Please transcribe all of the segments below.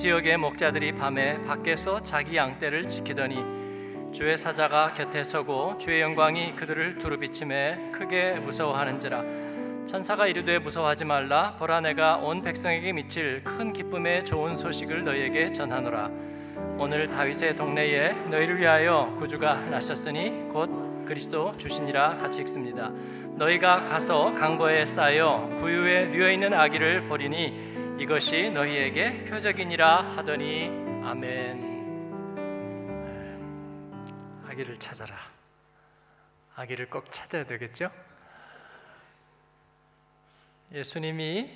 지역의 목자들이 밤에 밖에서 자기 양떼를 지키더니 주의 사자가 곁에 서고 주의 영광이 그들을 두루비침에 크게 무서워하는지라. 천사가 이르되 무서워하지 말라. 보라 내가 온 백성에게 미칠 큰 기쁨의 좋은 소식을 너희에게 전하노라. 오늘 다윗의 동네에 너희를 위하여 구주가 나셨으니 곧 그리스도 주시니라 같이 읽습니다. 너희가 가서 강보에 쌓여 구유에 누워 있는 아기를 보리니 이것이 너희에게 표적이니라 하더니 아멘. 아기를 찾아라. 아기를 꼭 찾아야 되겠죠? 예수님이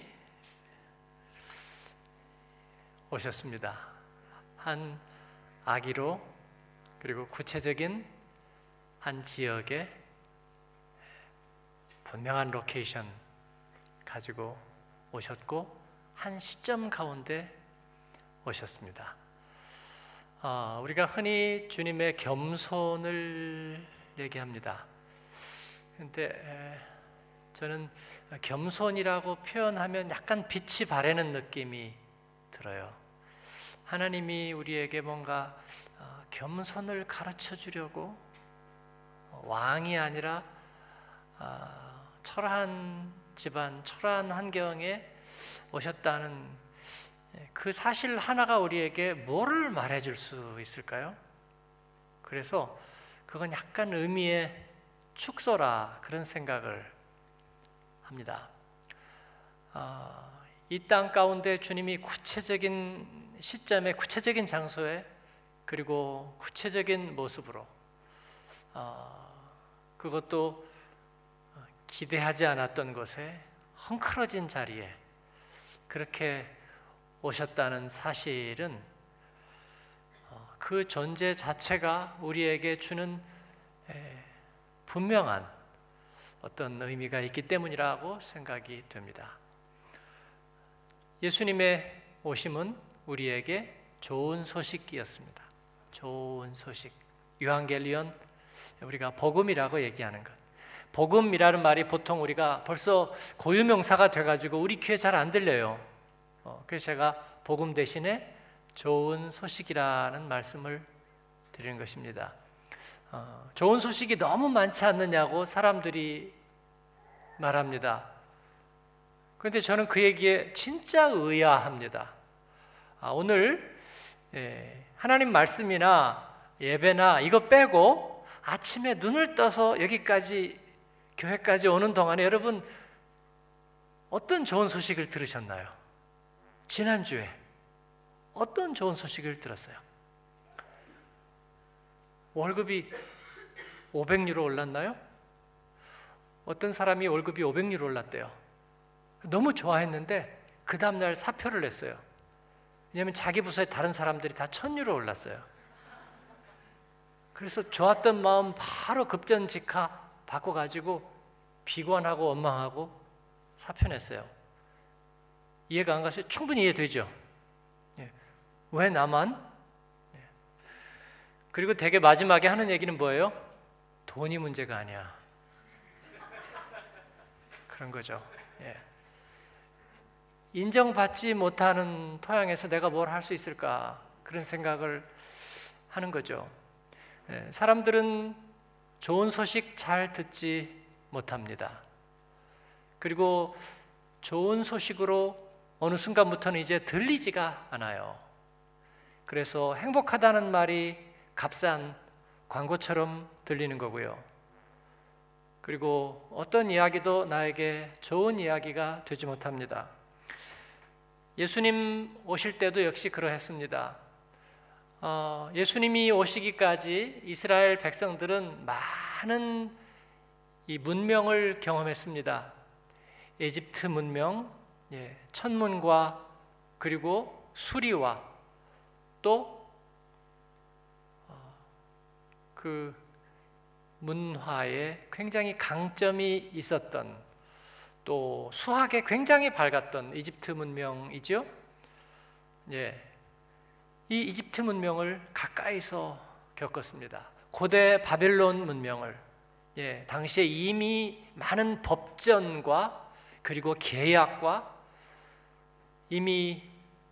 오셨습니다. 한 아기로 그리고 구체적인 한 지역에 분명한 location 가지고 오셨고 한 시점 가운데 오셨습니다. 아, 우리가 흔히 주님의 겸손을 얘기합니다. 근데 저는 겸손이라고 표현하면 약간 빛이 바래는 느낌이 들어요. 하나님이 우리에게 뭔가 어, 겸손을 가르쳐 주려고 왕이 아니라 아, 철한 집안, 철한 환경에 오셨다는 예, 그 사실 하나가 우리에게 뭐를 말해 줄 수 있을까요? 그래서 그건 약간 의미의 축소라 그런 생각을 합니다. 아, 이땅 가운데 주님이 구체적인 시점에 구체적인 장소에 그리고 구체적인 모습으로 아, 그것도 기대하지 않았던 곳에 헝클어진 자리에 그렇게 오셨다는 사실은 어, 그 존재 자체가 우리에게 주는 분명한 어떤 의미가 있기 때문이라고 생각이 됩니다. 예수님의 오심은 우리에게 좋은 소식이었습니다. 좋은 소식. 유한겔리온 우리가 복음이라고 얘기하는 것. 복음이라는 말이 보통 우리가 벌써 고유명사가 돼가지고 우리 귀에 잘 안 들려요. 어, 그래서 제가 복음 대신에 좋은 소식이라는 말씀을 드리는 것입니다. 어, 좋은 소식이 너무 많지 않느냐고 사람들이 말합니다. 그런데 저는 그 얘기에 진짜 의아합니다. 아, 오늘 예, 하나님 말씀이나 예배나 이거 빼고 아침에 눈을 떠서 여기까지 교회까지 오는 동안에 여러분 어떤 좋은 소식을 들으셨나요? 지난주에 어떤 좋은 소식을 들었어요? 월급이 500유로 올랐나요? 어떤 사람이 월급이 500유로 올랐대요. 너무 좋아했는데 그 다음 날 사표를 냈어요. 왜냐하면 자기 부서에 다른 사람들이 다 1000유로 올랐어요. 그래서 좋았던 마음 바로 급전직하 바꿔가지고 비관하고 원망하고 사표 냈어요. 이해가 안 가세요? 충분히 이해되죠? 예. 왜 나만? 예. 그리고 되게 마지막에 하는 얘기는 뭐예요? 돈이 문제가 아니야. 그런 거죠. 예. 인정받지 못하는 토양에서 내가 뭘 할 수 있을까? 그런 생각을 하는 거죠. 예. 사람들은 좋은 소식 잘 듣지 못합니다. 그리고 좋은 소식으로 어느 순간부터는 이제 들리지가 않아요. 그래서 행복하다는 말이 값싼 광고처럼 들리는 거고요. 그리고 어떤 이야기도 나에게 좋은 이야기가 되지 못합니다. 예수님 오실 때도 역시 그러했습니다. 어, 예수님이 오시기까지 이스라엘 백성들은 많은 이 문명을 경험했습니다. 에집트 문명, 예, 천문과 그리고 수리와 또그 어, 문화에 굉장히 강점이 있었던 또 수학에 굉장히 밝았던 이집트 문명이죠. 예, 이 이집트 문명을 가까이서 겪었습니다. 고대 바벨론 문명을 예, 당시에 이미 많은 법전과 그리고 계약과 이미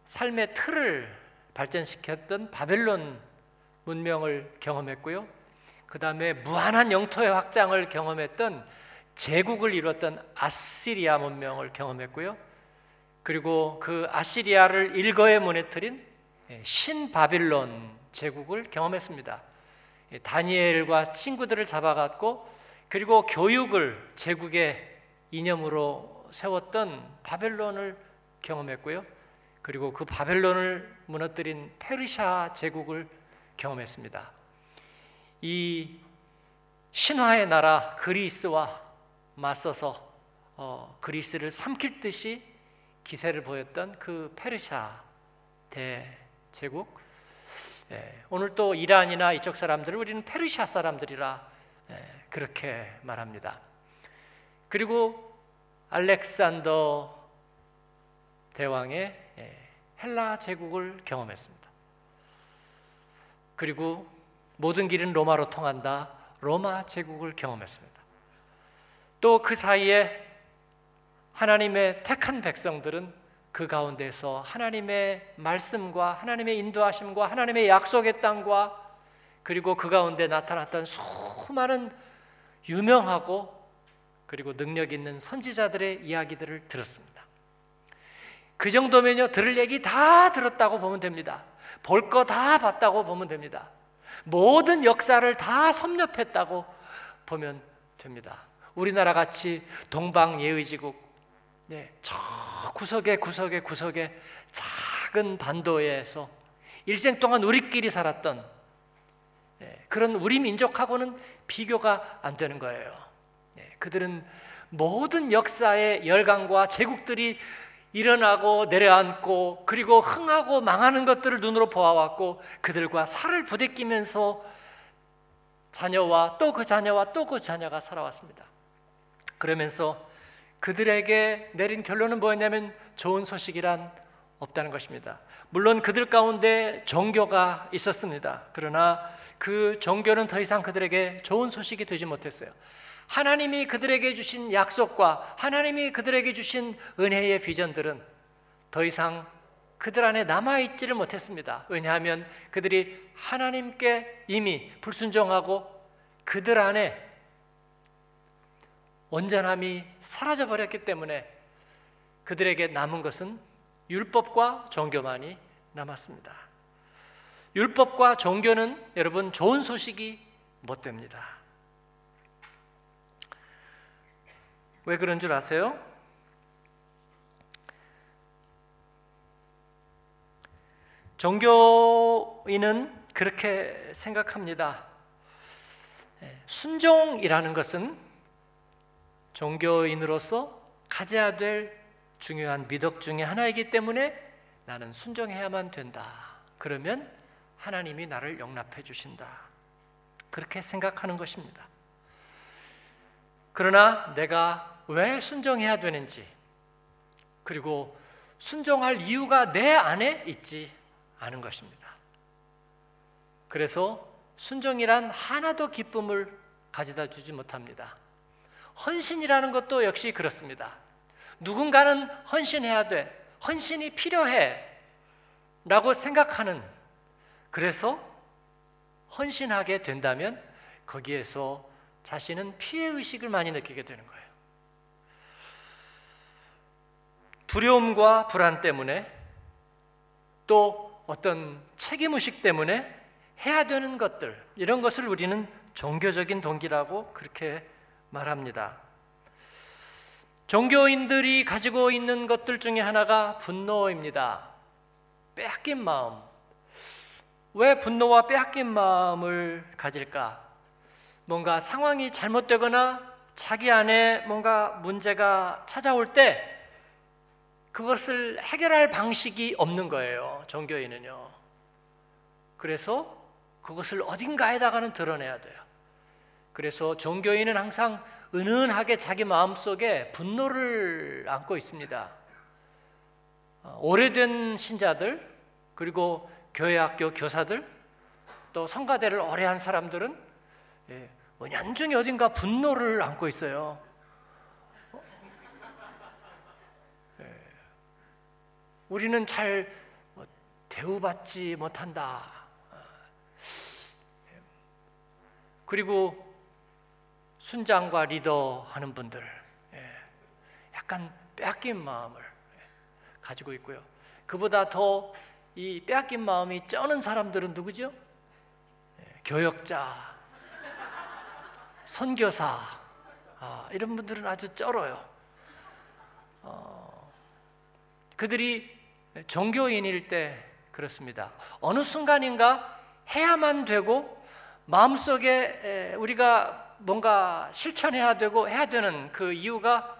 삶의 틀을 발전시켰던 바벨론 문명을 경험했고요. 그 다음에 무한한 영토의 확장을 경험했던 제국을 이뤘던 아시리아 문명을 경험했고요. 그리고 그 아시리아를 일거에 무너뜨린 신바빌론 제국을 경험했습니다. 다니엘과 친구들을 잡아갔고 그리고 교육을 제국의 이념으로 세웠던 바벨론을 경험했고요. 그리고 그 바벨론을 무너뜨린 페르시아 제국을 경험했습니다. 이 신화의 나라 그리스와 맞서서 어, 그리스를 삼킬 듯이 기세를 보였던 그 페르시아 대 제국 예, 오늘 또 이란이나 이쪽 사람들을 우리는 페르시아 사람들이라 예, 그렇게 말합니다. 그리고 알렉산더 대왕의 예, 헬라 제국을 경험했습니다. 그리고 모든 길은 로마로 통한다. 로마 제국을 경험했습니다. 또 그 사이에 하나님의 택한 백성들은 그 가운데서 하나님의 말씀과 하나님의 인도하심과 하나님의 약속의 땅과 그리고 그 가운데 나타났던 수많은 유명하고 그리고 능력 있는 선지자들의 이야기들을 들었습니다. 그 정도면요, 들을 얘기 다 들었다고 보면 됩니다. 볼 거 다 봤다고 보면 됩니다. 모든 역사를 다 섭렵했다고 보면 됩니다. 우리나라 같이 동방 예의지국 네, 저 구석에 구석에 구석에 작은 반도에서 일생 동안 우리끼리 살았던 네, 그런 우리 민족하고는 비교가 안 되는 거예요. 네, 그들은 모든 역사의 열강과 제국들이 일어나고 내려앉고 그리고 흥하고 망하는 것들을 눈으로 보아왔고 그들과 살을 부대끼면서 자녀와 또 그 자녀와 또 그 자녀가 살아왔습니다. 그러면서 그들에게 내린 결론은 뭐였냐면 좋은 소식이란 없다는 것입니다. 물론 그들 가운데 종교가 있었습니다. 그러나 그 종교는 더 이상 그들에게 좋은 소식이 되지 못했어요. 하나님이 그들에게 주신 약속과 하나님이 그들에게 주신 은혜의 비전들은 더 이상 그들 안에 남아있지를 못했습니다. 왜냐하면 그들이 하나님께 이미 불순종하고 그들 안에 온전함이 사라져 버렸기 때문에 그들에게 남은 것은 율법과 종교만이 남았습니다. 율법과 종교는 여러분 좋은 소식이 못 됩니다. 왜 그런 줄 아세요? 종교인은 그렇게 생각합니다. 예, 순종이라는 것은 종교인으로서 가져야 될 중요한 미덕 중의 하나이기 때문에 나는 순종해야만 된다. 그러면 하나님이 나를 용납해 주신다. 그렇게 생각하는 것입니다. 그러나 내가 왜 순종해야 되는지, 그리고 순종할 이유가 내 안에 있지 않은 것입니다. 그래서 순종이란 하나도 기쁨을 가져다 주지 못합니다. 헌신이라는 것도 역시 그렇습니다. 누군가는 헌신해야 돼. 헌신이 필요해. 라고 생각하는 그래서 헌신하게 된다면 거기에서 자신은 피해 의식을 많이 느끼게 되는 거예요. 두려움과 불안 때문에 또 어떤 책임 의식 때문에 해야 되는 것들 이런 것을 우리는 종교적인 동기라고 그렇게 말합니다. 종교인들이 가지고 있는 것들 중에 하나가 분노입니다. 빼앗긴 마음. 왜 분노와 빼앗긴 마음을 가질까? 뭔가 상황이 잘못되거나 자기 안에 뭔가 문제가 찾아올 때 그것을 해결할 방식이 없는 거예요. 종교인은요. 그래서 그것을 어딘가에다가는 드러내야 돼요. 그래서 종교인은 항상 은은하게 자기 마음속에 분노를 안고 있습니다. 어, 오래된 신자들 그리고 교회 학교 교사들 또 성가대를 오래 한 사람들은 예, 은연중에 어딘가 분노를 안고 있어요. 예, 우리는 잘 대우받지 못한다. 그리고 순장과 리더 하는 분들 예, 약간 빼앗긴 마음을 가지고 있고요. 그보다 더 이 빼앗긴 마음이 쩌는 사람들은 누구죠? 예, 교역자, 선교사 아, 이런 분들은 아주 쩔어요. 어, 그들이 종교인일 때 그렇습니다. 어느 순간인가 해야만 되고 마음속에 우리가 뭔가 실천해야 되고 해야 되는 그 이유가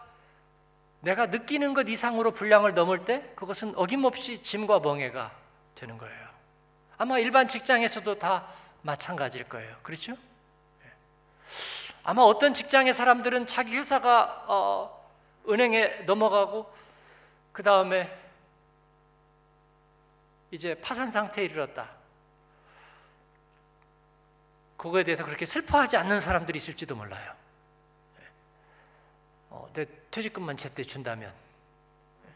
내가 느끼는 것 이상으로 분량을 넘을 때 그것은 어김없이 짐과 멍해가 되는 거예요. 아마 일반 직장에서도 다 마찬가지일 거예요. 그렇죠? 예. 아마 어떤 직장의 사람들은 자기 회사가 어, 은행에 넘어가고 그 다음에 이제 파산 상태에 이르렀다. 그거에 대해서 그렇게 슬퍼하지 않는 사람들이 있을지도 몰라요. 예. 어, 내 퇴직금만 제때 준다면 예.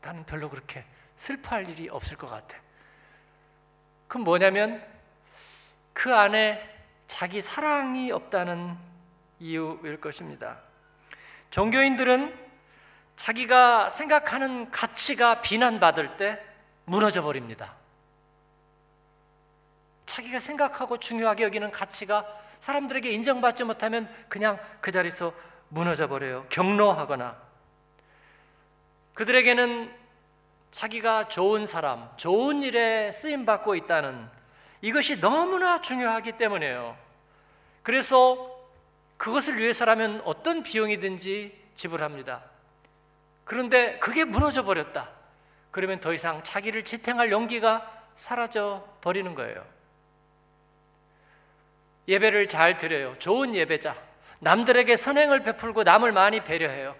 나는 별로 그렇게 슬퍼할 일이 없을 것 같아. 그건 뭐냐면 그 안에 자기 사랑이 없다는 이유일 것입니다. 종교인들은 자기가 생각하는 가치가 비난받을 때 무너져 버립니다. 자기가 생각하고 중요하게 여기는 가치가 사람들에게 인정받지 못하면 그냥 그 자리에서 무너져 버려요. 경로하거나 그들에게는 자기가 좋은 사람, 좋은 일에 쓰임 받고 있다는 이것이 너무나 중요하기 때문에요. 그래서 그것을 위해서라면 어떤 비용이든지 지불합니다. 그런데 그게 무너져 버렸다. 그러면 더 이상 자기를 지탱할 용기가 사라져 버리는 거예요. 예배를 잘 드려요. 좋은 예배자. 남들에게 선행을 베풀고 남을 많이 배려해요.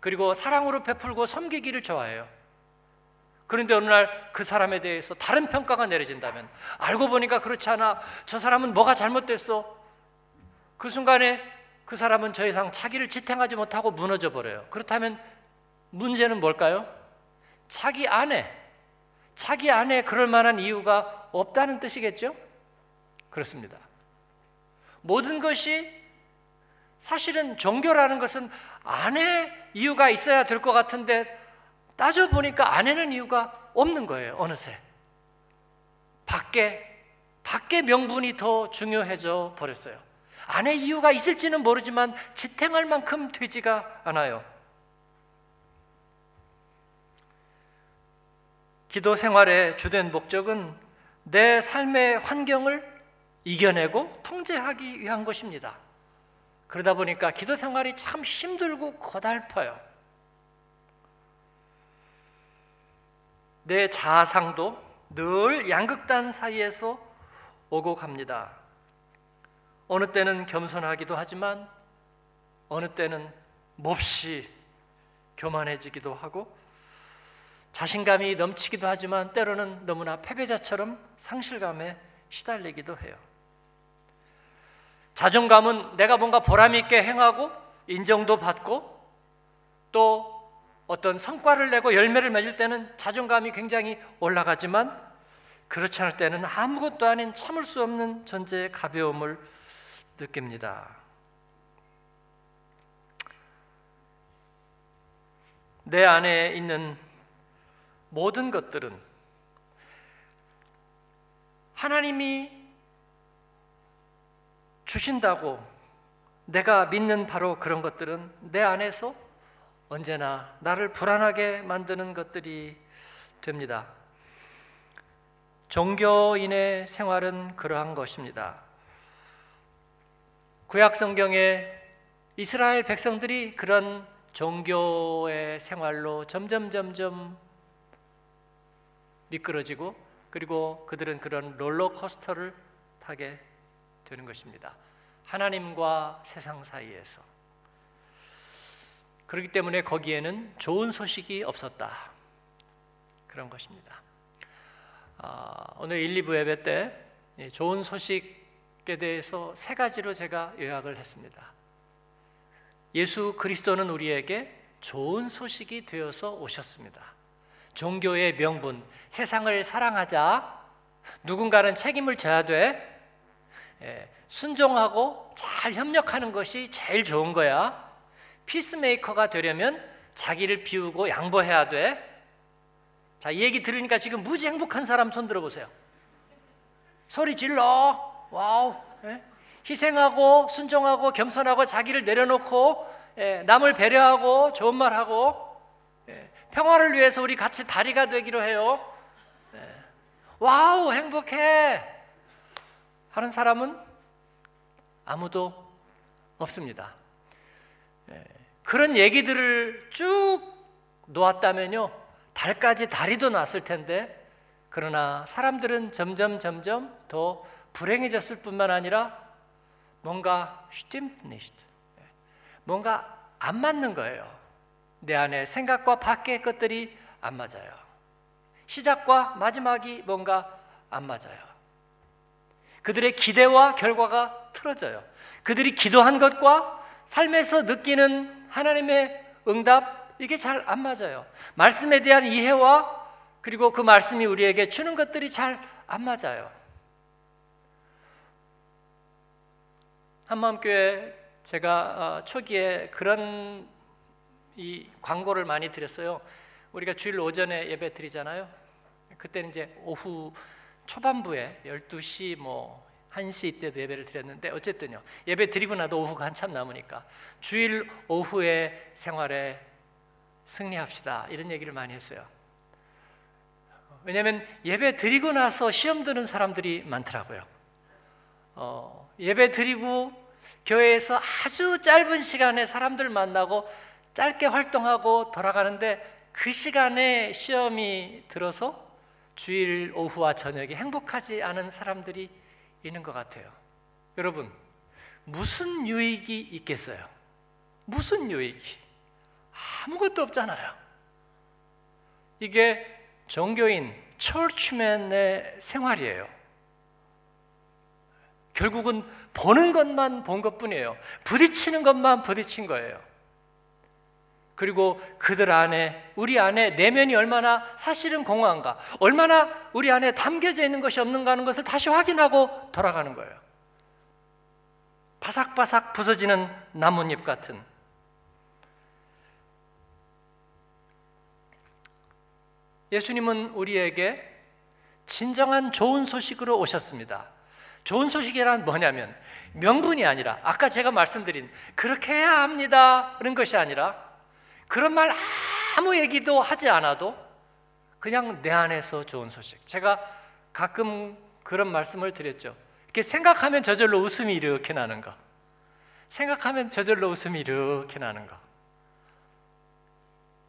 그리고 사랑으로 베풀고 섬기기를 좋아해요. 그런데 어느 날 그 사람에 대해서 다른 평가가 내려진다면 알고 보니까 그렇지 않아. 저 사람은 뭐가 잘못됐어? 그 순간에 그 사람은 더 이상 자기를 지탱하지 못하고 무너져 버려요. 그렇다면 문제는 뭘까요? 자기 안에 자기 안에 그럴 만한 이유가 없다는 뜻이겠죠? 그렇습니다. 모든 것이 사실은 종교라는 것은 안에 이유가 있어야 될 것 같은데 따져 보니까 안에는 이유가 없는 거예요. 어느새 밖에 밖에 명분이 더 중요해져 버렸어요. 안에 이유가 있을지는 모르지만 지탱할 만큼 되지가 않아요. 기도 생활의 주된 목적은 내 삶의 환경을 이겨내고 통제하기 위한 것입니다. 그러다 보니까 기도 생활이 참 힘들고 고달퍼요. 내 자아상도 늘 양극단 사이에서 오고 갑니다. 어느 때는 겸손하기도 하지만 어느 때는 몹시 교만해지기도 하고 자신감이 넘치기도 하지만 때로는 너무나 패배자처럼 상실감에 시달리기도 해요. 자존감은 내가 뭔가 보람 있게 행하고 인정도 받고 또 어떤 성과를 내고 열매를 맺을 때는 자존감이 굉장히 올라가지만 그렇지 않을 때는 아무것도 아닌 참을 수 없는 존재의 가벼움을 느낍니다. 내 안에 있는 모든 것들은 하나님이 주신다고 내가 믿는 바로 그런 것들은 내 안에서 언제나 나를 불안하게 만드는 것들이 됩니다. 종교인의 생활은 그러한 것입니다. 구약 성경에 이스라엘 백성들이 그런 종교의 생활로 점점 점점 미끄러지고 그리고 그들은 그런 롤러코스터를 타게 되는 것입니다. 하나님과 세상 사이에서. 그렇기 때문에 거기에는 좋은 소식이 없었다. 그런 것입니다. 아, 오늘 1, 2부 예배 때 좋은 소식에 대해서 세 가지로 제가 요약을 했습니다. 예수 그리스도는 우리에게 좋은 소식이 되어서 오셨습니다. 종교의 명분, 세상을 사랑하자. 누군가는 책임을 져야 돼. 예, 순종하고 잘 협력하는 것이 제일 좋은 거야. peacemaker가 되려면 자기를 비우고 양보해야 돼. 자, 이 얘기 들으니까 지금 무지 행복한 사람 손 들어보세요. 소리 질러. Wow. 예? 희생하고 순종하고 겸손하고 자기를 내려놓고 예, 남을 배려하고 좋은 말하고 예, 평화를 위해서 우리 같이 다리가 되기로 해요. 예, 와우 행복해 하는 사람은 아무도 없습니다. 예, 그런 얘기들을 쭉 놓았다면요 달까지 다리도 났을 텐데 그러나 사람들은 점점 점점 더 불행해졌을 뿐만 아니라 뭔가 슈팀니시트 뭔가 안 맞는 거예요. 내 안에 생각과 밖의 것들이 안 맞아요. 시작과 마지막이 뭔가 안 맞아요. 그들의 기대와 결과가 틀어져요. 그들이 기도한 것과 삶에서 느끼는 하나님의 응답 이게 잘 안 맞아요. 말씀에 대한 이해와 그리고 그 말씀이 우리에게 주는 것들이 잘 안 맞아요. 한마음교회 제가 어, 초기에 그런 이 광고를 많이 드렸어요. 우리가 주일 오전에 예배 드리잖아요. 그때는 이제 오후 초반부에 12시 뭐 1시 때도 예배를 드렸는데 어쨌든요. 예배 드리고 나도 오후가 한참 남으니까 주일 오후의 생활에 승리합시다. 이런 얘기를 많이 했어요. 왜냐하면 예배 드리고 나서 시험 드는 사람들이 많더라고요. 어, 예배 드리고 교회에서 아주 짧은 시간에 사람들 만나고 짧게 활동하고 돌아가는데 그 시간에 시험이 들어서 주일 오후와 저녁에 행복하지 않은 사람들이 있는 것 같아요. 여러분, 무슨 유익이 있겠어요? 무슨 유익이? 아무것도 없잖아요. 이게 종교인, 철치맨의 생활이에요. 결국은 보는 것만 본 것뿐이에요. 부딪히는 것만 부딪힌 거예요. 그리고 그들 안에 우리 안에 내면이 얼마나 사실은 공허한가, 얼마나 우리 안에 담겨져 있는 것이 없는가 하는 것을 다시 확인하고 돌아가는 거예요. 바삭바삭 부서지는 나뭇잎 같은 예수님은 우리에게 진정한 좋은 소식으로 오셨습니다. 좋은 소식이란 뭐냐면 명분이 아니라 아까 제가 말씀드린 그렇게 해야 합니다 그런 것이 아니라 그런 말 아무 얘기도 하지 않아도 그냥 내 안에서 좋은 소식. 제가 가끔 그런 말씀을 드렸죠. 이렇게 생각하면 저절로 웃음이 이렇게 나는 거. 생각하면 저절로 웃음이 이렇게 나는 거.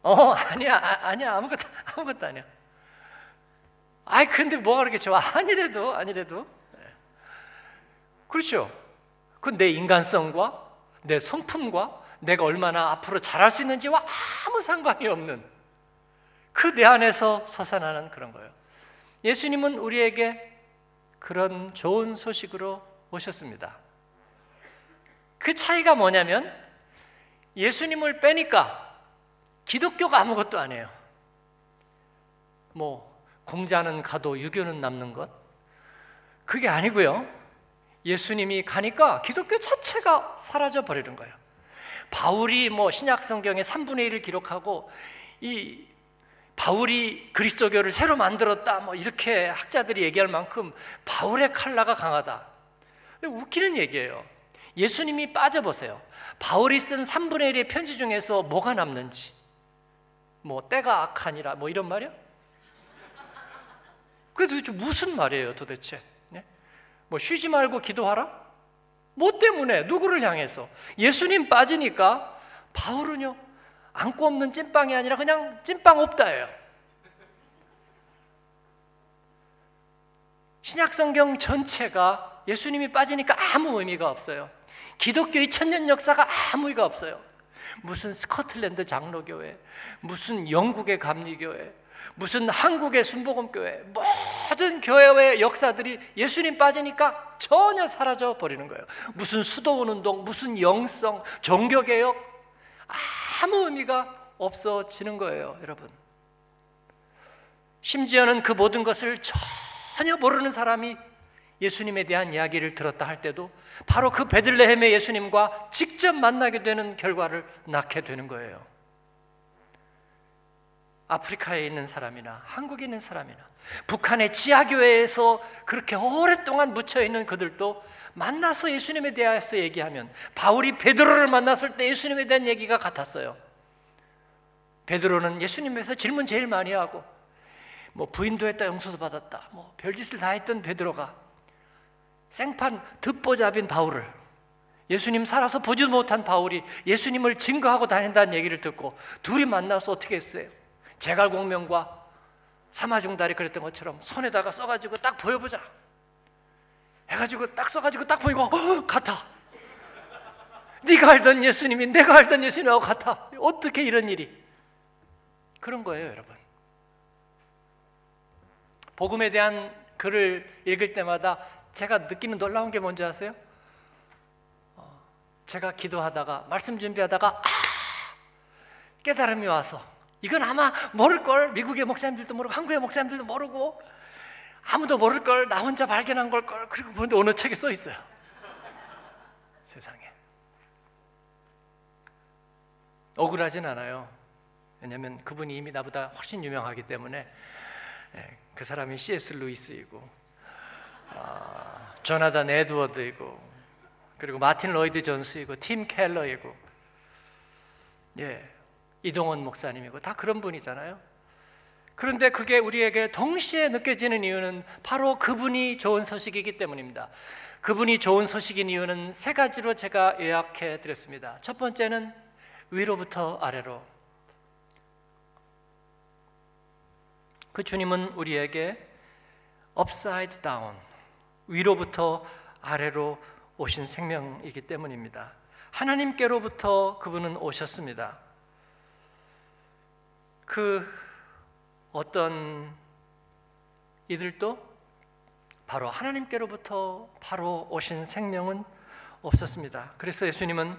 어, 아니야, 아, 니야 아무것도, 아무것도 아니야. 아이, 근데 뭐가 그렇게 좋아? 아니래도, 아니래도. 그렇죠. 그 내 인간성과 내 성품과 내가 얼마나 앞으로 잘할 수 있는지와 아무 상관이 없는 그 내 안에서 솟아나는 그런 거예요. 예수님은 우리에게 그런 좋은 소식으로 오셨습니다. 그 차이가 뭐냐면 예수님을 빼니까 기독교가 아무것도 아니에요. 뭐 공자는 가도 유교는 남는 것 그게 아니고요. 예수님이 가니까 기독교 자체가 사라져 버리는 거예요. 바울이 뭐 신약 성경의 3분의 1을 기록하고 이 바울이 그리스도교를 새로 만들었다 뭐 이렇게 학자들이 얘기할 만큼 바울의 칼라가 강하다. 웃기는 얘기예요. 예수님이 빠져보세요. 바울이 쓴 3분의 1의 편지 중에서 뭐가 남는지. 뭐 때가 악하니라 뭐 이런 말이야? 그게 도대체 무슨 말이에요 도대체? 뭐 쉬지 말고 기도하라? 뭐 때문에? 누구를 향해서? 예수님 빠지니까 바울은요 안고 없는 찐빵이 아니라 그냥 찐빵 없다예요. 신약성경 전체가 예수님이 빠지니까 아무 의미가 없어요. 기독교의 천년 역사가 아무 의미가 없어요. 무슨 스코틀랜드 장로교회, 무슨 영국의 감리교회, 무슨 한국의 순복음교회 모든 교회의 역사들이 예수님 빠지니까 전혀 사라져 버리는 거예요. 무슨 수도원 운동, 무슨 영성, 종교 개혁 아무 의미가 없어지는 거예요, 여러분. 심지어는 그 모든 것을 전혀 모르는 사람이 예수님에 대한 이야기를 들었다 할 때도 바로 그 베들레헴의 예수님과 직접 만나게 되는 결과를 낳게 되는 거예요. 아프리카에 있는 사람이나 한국에 있는 사람이나 북한의 지하교회에서 그렇게 오랫동안 묻혀 있는 그들도 만나서 예수님에 대해서 얘기하면 바울이 베드로를 만났을 때 예수님에 대한 얘기가 같았어요. 베드로는 예수님에서 질문 제일 많이 하고 뭐 부인도 했다 용서도 받았다 뭐 별짓을 다 했던 베드로가 생판 듣보잡인 바울을 예수님 살아서 보지도 못한 바울이 예수님을 증거하고 다닌다는 얘기를 듣고 둘이 만나서 어떻게 했어요? 제갈공명과 사마중달이 그랬던 것처럼 손에다가 써가지고 딱 보여보자. 해가지고 딱 써가지고 딱 보이고 어, 같아. 네가 알던 예수님이 내가 알던 예수님하고 같아. 어떻게 이런 일이? 그런 거예요 여러분. 복음에 대한 글을 읽을 때마다 제가 느끼는 놀라운 게 뭔지 아세요? 어, 제가 기도하다가 말씀 준비하다가 아, 깨달음이 와서 이건 아마 모를 걸 미국의 목사님들도 모르고 한국의 목사님들도 모르고 아무도 모를 걸 나 혼자 발견한 걸 걸 그리고 보는데 어느 책에 써 있어요. 세상에 억울하진 않아요. 왜냐하면 그분이 이미 나보다 훨씬 유명하기 때문에 예, 그 사람이 C.S. 루이스이고 아, 조나단 에드워드이고 그리고 마틴 로이드 존스이고 팀 켈러이고 예 이동원 목사님이고 다 그런 분이잖아요. 그런데 그게 우리에게 동시에 느껴지는 이유는 바로 그분이 좋은 소식이기 때문입니다. 그분이 좋은 소식인 이유는 세 가지로 제가 요약해 드렸습니다. 첫 번째는 위로부터 아래로. 그 주님은 우리에게 upside down, 위로부터 아래로 오신 생명이기 때문입니다. 하나님께로부터 그분은 오셨습니다. 그 어떤 이들도 바로 하나님께로부터 바로 오신 생명은 없었습니다. 그래서 예수님은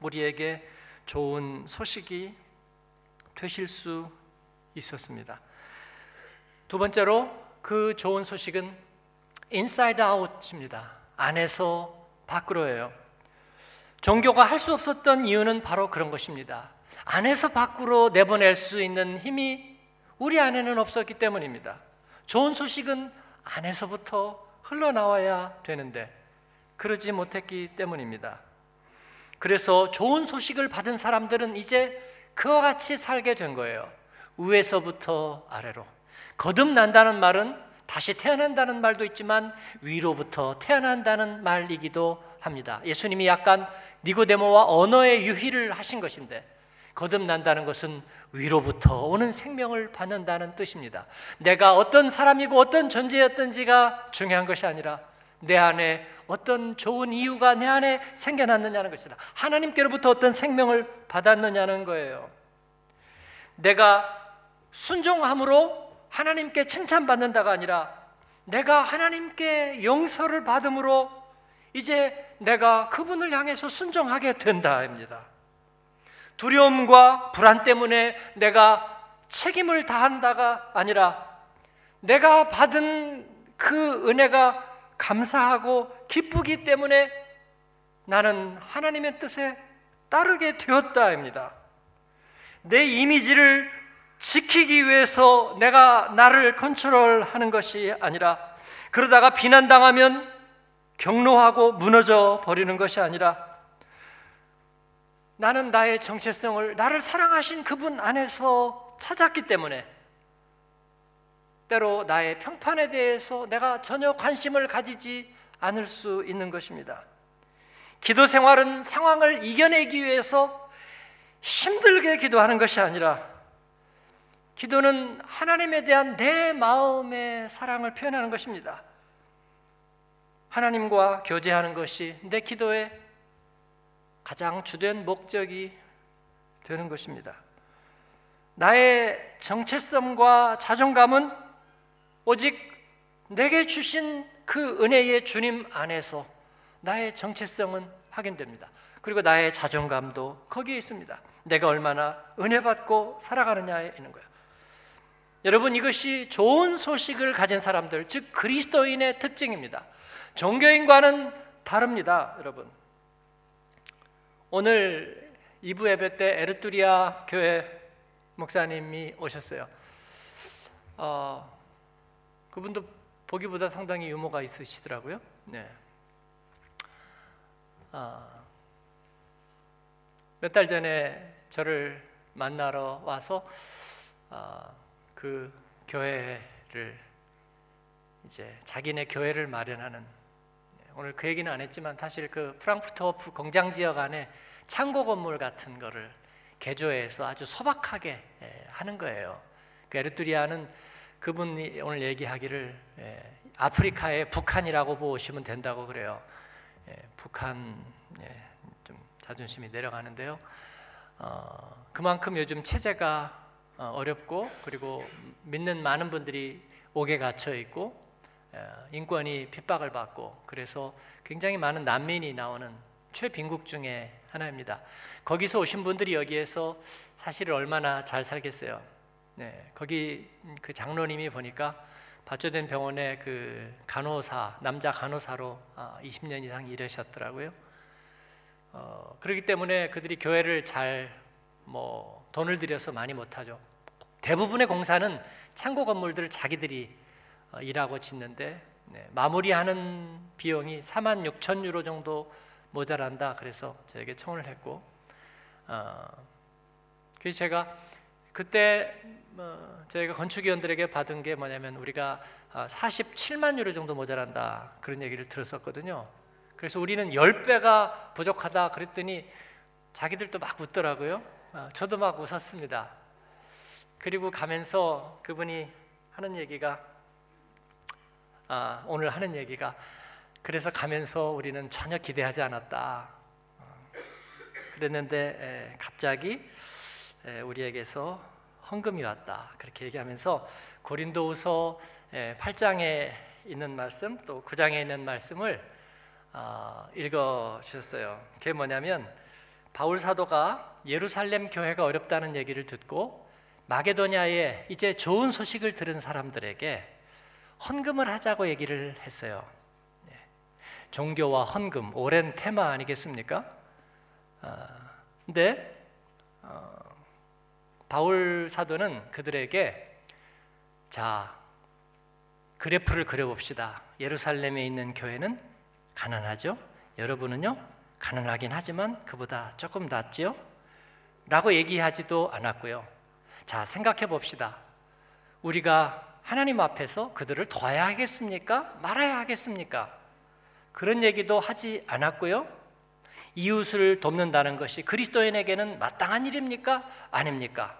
우리에게 좋은 소식이 되실 수 있었습니다. 두 번째로 그 좋은 소식은 inside out입니다. 안에서 밖으로예요. 종교가 할 수 없었던 이유는 바로 그런 것입니다. 안에서 밖으로 내보낼 수 있는 힘이 우리 안에는 없었기 때문입니다. 좋은 소식은 안에서부터 흘러나와야 되는데 그러지 못했기 때문입니다. 그래서 좋은 소식을 받은 사람들은 이제 그와 같이 살게 된 거예요. 위에서부터 아래로. 거듭난다는 말은 다시 태어난다는 말도 있지만 위로부터 태어난다는 말이기도 합니다. 예수님이 약간 니고데모와 언어의 유희를 하신 것인데 거듭난다는 것은 위로부터 오는 생명을 받는다는 뜻입니다. 내가 어떤 사람이고 어떤 존재였던지가 중요한 것이 아니라 내 안에 어떤 좋은 이유가 내 안에 생겨났느냐는 것이다. 하나님께로부터 어떤 생명을 받았느냐는 거예요. 내가 순종함으로 하나님께 칭찬받는다가 아니라 내가 하나님께 용서를 받음으로 이제 내가 그분을 향해서 순종하게 된다입니다. 두려움과 불안 때문에 내가 책임을 다한다가 아니라 내가 받은 그 은혜가 감사하고 기쁘기 때문에 나는 하나님의 뜻에 따르게 되었다입니다. 내 이미지를 지키기 위해서 내가 나를 컨트롤하는 것이 아니라 그러다가 비난당하면 경로하고 무너져 버리는 것이 아니라 나는 나의 정체성을 나를 사랑하신 그분 안에서 찾았기 때문에 때로 나의 평판에 대해서 내가 전혀 관심을 가지지 않을 수 있는 것입니다. 기도 생활은 상황을 이겨내기 위해서 힘들게 기도하는 것이 아니라 기도는 하나님에 대한 내 마음의 사랑을 표현하는 것입니다. 하나님과 교제하는 것이 내 기도의 가장 주된 목적이 되는 것입니다. 나의 정체성과 자존감은 오직 내게 주신 그 은혜의 주님 안에서 나의 정체성은 확인됩니다. 그리고 나의 자존감도 거기에 있습니다. 내가 얼마나 은혜 받고 살아가느냐에 있는 거예요. 여러분 이것이 좋은 소식을 가진 사람들, 즉 그리스도인의 특징입니다. 종교인과는 다릅니다, 여러분. 오늘 2부 예배 때 에르투리아 교회 목사님이 오셨어요. 어, 그분도 보기보다 상당히 유머가 있으시더라고요. 네. 어, 몇달 전에 저를 만나러 와서 어, 그 교회를 이제 자기네 교회를 마련하는 네, 오늘 그 얘기는 안 했지만 사실 그 프랑크푸르트 공장 지역 안에 창고 건물 같은 거를 개조해서 아주 소박하게 예, 하는 거예요. 그 에르투리아는 그분이 오늘 얘기하기를 예, 아프리카의 북한이라고 보시면 된다고 그래요. 예, 북한 예, 좀 자존심이 내려가는데요. 어, 그만큼 요즘 체제가 어, 어렵고 그리고 믿는 많은 분들이 옥에 갇혀 있고 예, 인권이 핍박을 받고 그래서 굉장히 많은 난민이 나오는 최빈국 중에 하나입니다. 거기서 오신 분들이 여기에서 사실 얼마나 잘 살겠어요. 네, 거기 그 장로님이 보니까 발주된 병원에 그 간호사 남자 간호사로 20년 아, 이상 일하셨더라고요. 어, 그렇기 때문에 그들이 교회를 잘 뭐 돈을 들여서 많이 못하죠. 대부분의 공사는 창고 건물들을 자기들이 어, 일하고 짓는데 네, 마무리하는 비용이 4만 6천 유로 정도 모자란다. 그래서 저에게 청을 했고, 어, 그래서 제가 그때 뭐 저희가 건축위원들에게 받은 게 뭐냐면 우리가 47만 어, 유로 정도 모자란다 그런 얘기를 들었었거든요. 그래서 우리는 10배가 부족하다 그랬더니 자기들도 막 웃더라고요. 어, 저도 막 웃었습니다. 그리고 가면서 그분이 하는 얘기가 아, 오늘 하는 얘기가 그래서 가면서 우리는 전혀 기대하지 않았다. 어, 그랬는데 갑자기 우리에게서 헌금이 왔다. 그렇게 얘기하면서 고린도후서 8장에 있는 말씀 또 9장에 있는 말씀을 어, 읽어 주셨어요. 그게 뭐냐면 바울 사도가 예루살렘 교회가 어렵다는 얘기를 듣고 마게도냐에 이제 좋은 소식을 들은 사람들에게 헌금을 하자고 얘기를 했어요. 네. 종교와 헌금 오랜 테마 아니겠습니까? 어, 근데 어, 바울 사도는 그들에게 자 그래프를 그려봅시다. 예루살렘에 있는 교회는 가난하죠. 여러분은요 가난하긴 하지만 그보다 조금 낫지요. 라고 얘기하지도 않았고요. 자 생각해 봅시다. 우리가 하나님 앞에서 그들을 도와야 하겠습니까? 말아야 하겠습니까? 그런 얘기도 하지 않았고요. 이웃을 돕는다는 것이 그리스도인에게는 마땅한 일입니까? 아닙니까?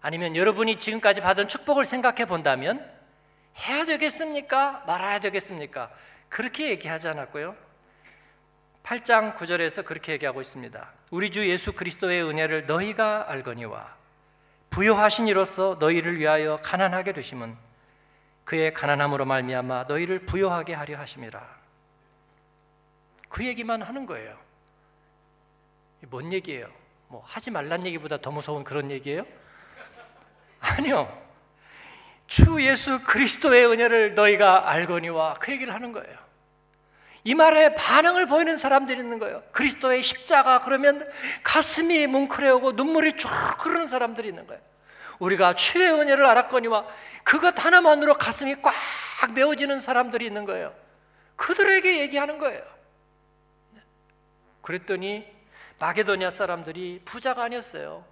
아니면 여러분이 지금까지 받은 축복을 생각해 본다면 해야 되겠습니까? 말아야 되겠습니까? 그렇게 얘기하지 않았고요. 8장 9절에서 그렇게 얘기하고 있습니다. 우리 주 예수 그리스도의 은혜를 너희가 알거니와 부여하신 이로써 너희를 위하여 가난하게 되심은 그의 가난함으로 말미암아 너희를 부여하게 하려 하심이라. 그 얘기만 하는 거예요. 뭔 얘기예요? 뭐 하지 말란 얘기보다 더 무서운 그런 얘기예요? 아니요. 주 예수 그리스도의 은혜를 너희가 알거니와 그 얘기를 하는 거예요. 이 말에 반응을 보이는 사람들이 있는 거예요. 그리스도의 십자가 그러면 가슴이 뭉클해오고 눈물이 쭉 흐르는 사람들이 있는 거예요. 우리가 주의 은혜를 알았거니와 그것 하나만으로 가슴이 꽉 메워지는 사람들이 있는 거예요. 그들에게 얘기하는 거예요. 그랬더니 마게도냐 사람들이 부자가 아니었어요.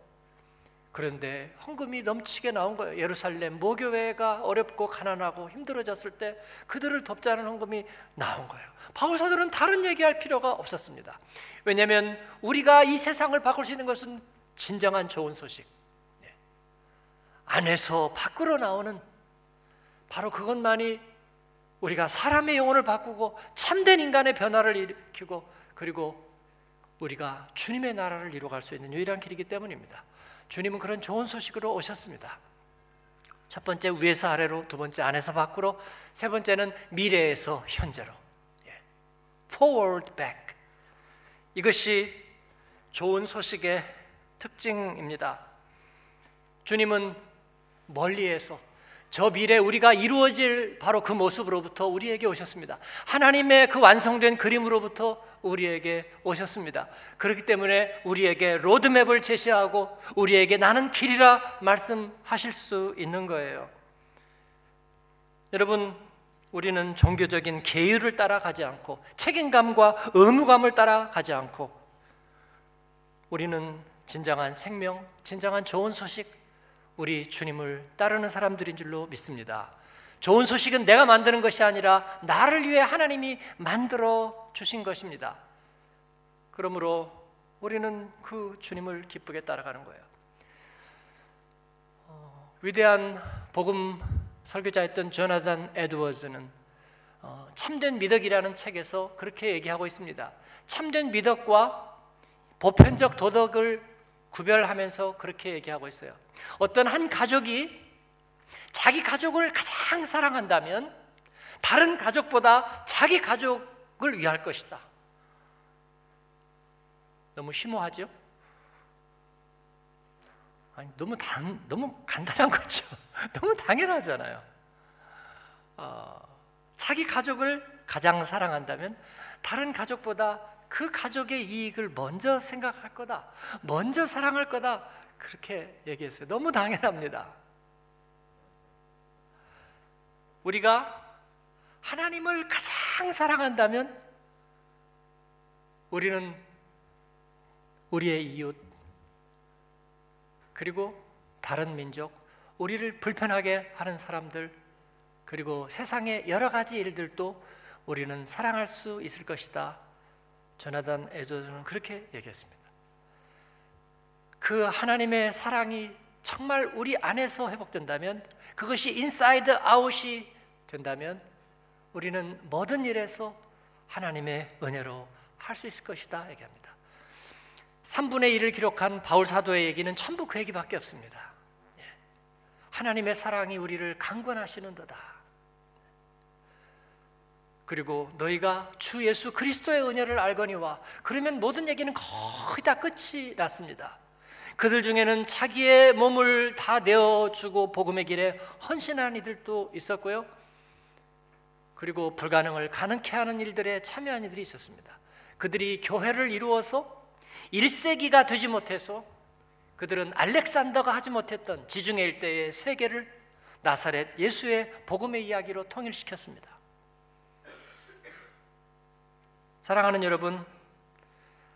그런데 헌금이 넘치게 나온 거예요. 예루살렘 모교회가 어렵고 가난하고 힘들어졌을 때 그들을 돕자는 헌금이 나온 거예요. 바울 사도는 다른 얘기할 필요가 없었습니다. 왜냐하면 우리가 이 세상을 바꿀 수 있는 것은 진정한 좋은 소식. 네. 안에서 밖으로 나오는 바로 그것만이 우리가 사람의 영혼을 바꾸고 참된 인간의 변화를 일으키고 그리고 우리가 주님의 나라를 이루어갈 수 있는 유일한 길이기 때문입니다. 주님은 그런 좋은 소식으로 오셨습니다. 첫 번째 위에서 아래로, 두 번째 안에서 밖으로, 세 번째는 미래에서 현재로. 예. Forward, back. 이것이 좋은 소식의 특징입니다. 주님은 멀리에서 저 미래 우리가 이루어질 바로 그 모습으로부터 우리에게 오셨습니다. 하나님의 그 완성된 그림으로부터 우리에게 오셨습니다. 그렇기 때문에 우리에게 로드맵을 제시하고 우리에게 나는 길이라 말씀하실 수 있는 거예요. 여러분, 우리는 종교적인 계율을 따라가지 않고 책임감과 의무감을 따라가지 않고 우리는 진정한 생명, 진정한 좋은 소식, 우리 주님을 따르는 사람들인 줄로 믿습니다. 좋은 소식은 내가 만드는 것이 아니라 나를 위해 하나님이 만들어 주신 것입니다. 그러므로 우리는 그 주님을 기쁘게 따라가는 거예요. 어, 위대한 복음 설교자였던 조나단 에드워즈는 어, 참된 미덕이라는 책에서 그렇게 얘기하고 있습니다. 참된 미덕과 보편적 도덕을 구별하면서 그렇게 얘기하고 있어요. 어떤 한 가족이 자기 가족을 가장 사랑한다면 다른 가족보다 자기 가족을 위할 것이다. 너무 심오하죠? 아니 너무 단 너무 간단한 거죠. 너무 당연하잖아요. 어, 자기 가족을 가장 사랑한다면 다른 가족보다 그 가족의 이익을 먼저 생각할 거다. 먼저 사랑할 거다. 그렇게 얘기했어요. 너무 당연합니다. 우리가 하나님을 가장 사랑한다면 우리는 우리의 이웃 그리고 다른 민족 우리를 불편하게 하는 사람들 그리고 세상의 여러 가지 일들도 우리는 사랑할 수 있을 것이다. 조나단 에드워즈는 그렇게 얘기했습니다. 그 하나님의 사랑이 정말 우리 안에서 회복된다면 그것이 inside out이 된다면 우리는 모든 일에서 하나님의 은혜로 할 수 있을 것이다 얘기합니다. 3분의 1을 기록한 바울 사도의 얘기는 전부 그 얘기밖에 없습니다. 예. 하나님의 사랑이 우리를 강권하시는도다. 그리고 너희가 주 예수 그리스도의 은혜를 알거니와 그러면 모든 얘기는 거의 다 끝이 났습니다. 그들 중에는 자기의 몸을 다 내어주고 복음의 길에 헌신하는 이들도 있었고요. 그리고 불가능을 가능케 하는 일들에 참여한 이들이 있었습니다. 그들이 교회를 이루어서 1세기가 되지 못해서 그들은 알렉산더가 하지 못했던 지중해 일대의 세계를 나사렛 예수의 복음의 이야기로 통일시켰습니다. 사랑하는 여러분,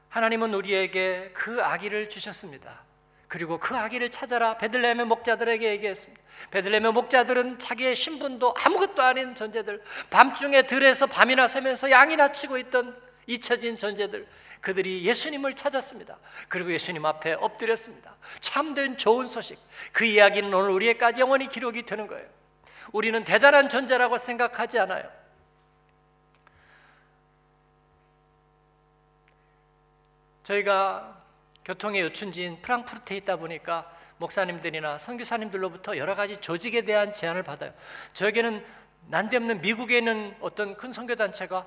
하나님은 우리에게 그 아기를 주셨습니다. 그리고 그 아기를 찾아라 베들레헴의 목자들에게 얘기했습니다. 베들레헴의 목자들은 자기의 신분도 아무것도 아닌 존재들, 밤중에 들에서 밤이나 새면서 양이나 치고 있던 잊혀진 존재들, 그들이 예수님을 찾았습니다. 그리고 예수님 앞에 엎드렸습니다. 참된 좋은 소식. 그 이야기는 오늘 우리에까지 영원히 기록이 되는 거예요. 우리는 대단한 존재라고 생각하지 않아요. 저희가 교통의 요춘지인 프랑크푸르트에 있다 보니까 목사님들이나 선교사님들로부터 여러 가지 조직에 대한 제안을 받아요. 저에게는 난데없는 미국에 있는 어떤 큰 선교 단체가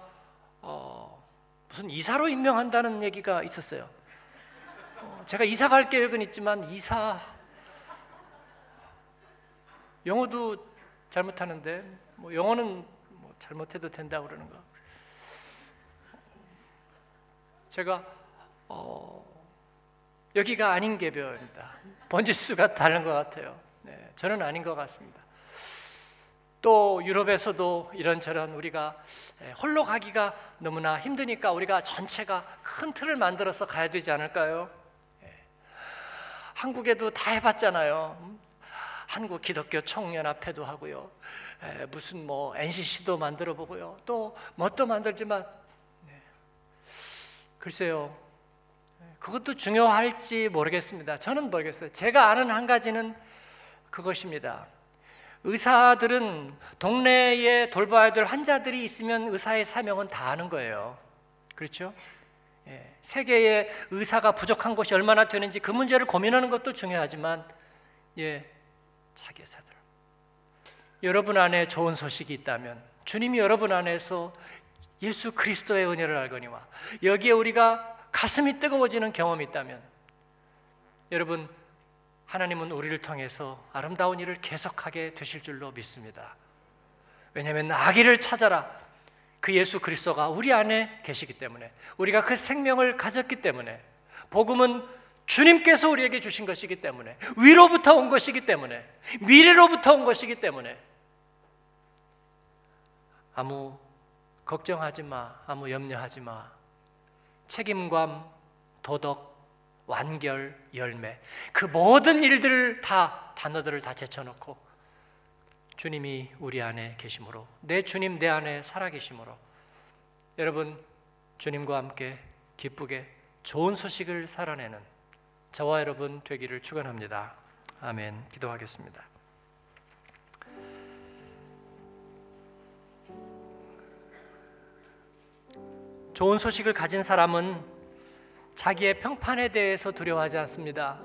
어, 무슨 이사로 임명한다는 얘기가 있었어요. 어, 제가 이사 갈 계획은 있지만 이사 영어도 잘못하는데 뭐 영어는 뭐 잘못해도 된다 그러는 거. 제가 어, 여기가 아닌 개별입니다. 번지수가 다른 것 같아요. 네, 저는 아닌 것 같습니다. 또 유럽에서도 이런저런 우리가 홀로 가기가 너무나 힘드니까 우리가 전체가 큰 틀을 만들어서 가야 되지 않을까요? 예. 한국에도 다 해봤잖아요. 음? 한국 기독교 청년합회도 하고요. 무슨 뭐 NCC도 만들어 보고요. 또 뭣도 만들지만 네. 글쎄요. 그것도 중요할지 모르겠습니다. 저는 모르겠어요. 제가 아는 한 가지는 그것입니다. 의사들은 동네에 돌봐야 될 환자들이 있으면 의사의 사명은 다 아는 거예요. 그렇죠? 예, 세계에 의사가 부족한 곳이 얼마나 되는지 그 문제를 고민하는 것도 중요하지만, 예, 자기 의사들. 여러분 안에 좋은 소식이 있다면, 주님이 여러분 안에서 예수 그리스도의 은혜를 알거니와 여기에 우리가 가슴이 뜨거워지는 경험이 있다면 여러분 하나님은 우리를 통해서 아름다운 일을 계속하게 되실 줄로 믿습니다. 왜냐하면 아기를 찾아라. 그 예수 그리스도가 우리 안에 계시기 때문에 우리가 그 생명을 가졌기 때문에 복음은 주님께서 우리에게 주신 것이기 때문에 위로부터 온 것이기 때문에 미래로부터 온 것이기 때문에 아무 걱정하지 마. 아무 염려하지 마. 책임감, 도덕, 완결, 열매. 그 모든 일들을 다 단어들을 다 제쳐놓고 주님이 우리 안에 계심으로 내 주님 내 안에 살아 계심으로 여러분 주님과 함께 기쁘게 좋은 소식을 살아내는 저와 여러분 되기를 축원합니다. 아멘. 기도하겠습니다. 좋은 소식을 가진 사람은 자기의 평판에 대해서 두려워하지 않습니다.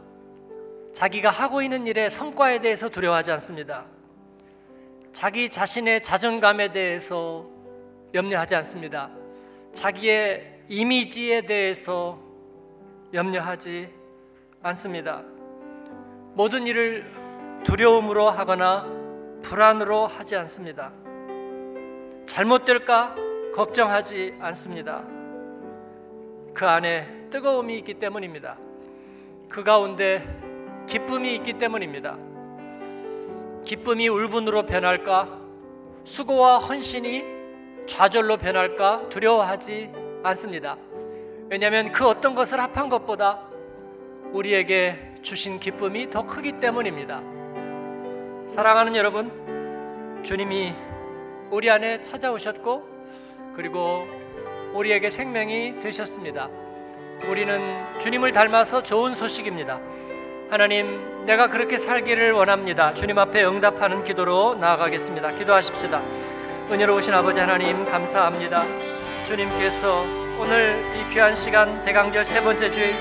자기가 하고 있는 일의 성과에 대해서 두려워하지 않습니다. 자기 자신의 자존감에 대해서 염려하지 않습니다. 자기의 이미지에 대해서 염려하지 않습니다. 모든 일을 두려움으로 하거나 불안으로 하지 않습니다. 잘못될까 걱정하지 않습니다. 그 안에 뜨거움이 있기 때문입니다. 그 가운데 기쁨이 있기 때문입니다. 기쁨이 울분으로 변할까? 수고와 헌신이 좌절로 변할까? 두려워하지 않습니다. 왜냐하면 그 어떤 것을 합한 것보다 우리에게 주신 기쁨이 더 크기 때문입니다. 사랑하는 여러분, 주님이 우리 안에 찾아오셨고 그리고 우리에게 생명이 되셨습니다. 우리는 주님을 닮아서 좋은 소식입니다. 하나님, 내가 그렇게 살기를 원합니다. 주님 앞에 응답하는 기도로 나아가겠습니다. 기도하십시다. 은혜로우신 아버지 하나님, 감사합니다. 주님께서 오늘 이 귀한 시간 대강절 세 번째 주일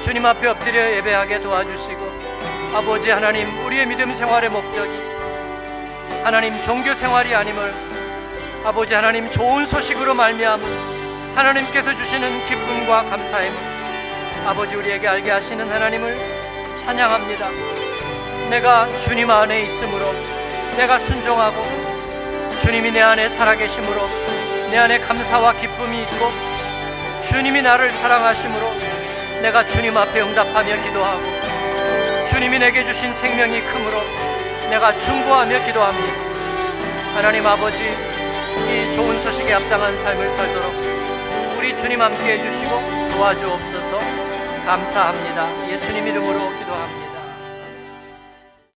주님 앞에 엎드려 예배하게 도와주시고 아버지 하나님, 우리의 믿음 생활의 목적이 하나님 종교 생활이 아님을 아버지 하나님 좋은 소식으로 말미암은 하나님께서 주시는 기쁨과 감사함을 아버지 우리에게 알게 하시는 하나님을 찬양합니다. 내가 주님 안에 있으므로 내가 순종하고 주님이 내 안에 살아계심으로 내 안에 감사와 기쁨이 있고 주님이 나를 사랑하심으로 내가 주님 앞에 응답하며 기도하고 주님이 내게 주신 생명이 크므로 내가 중보하며 기도합니다. 하나님 아버지 이 좋은 소식에 합당한 삶을 살도록 우리 주님 함께 해주시고 도와주옵소서 감사합니다. 예수님 이름으로 기도합니다.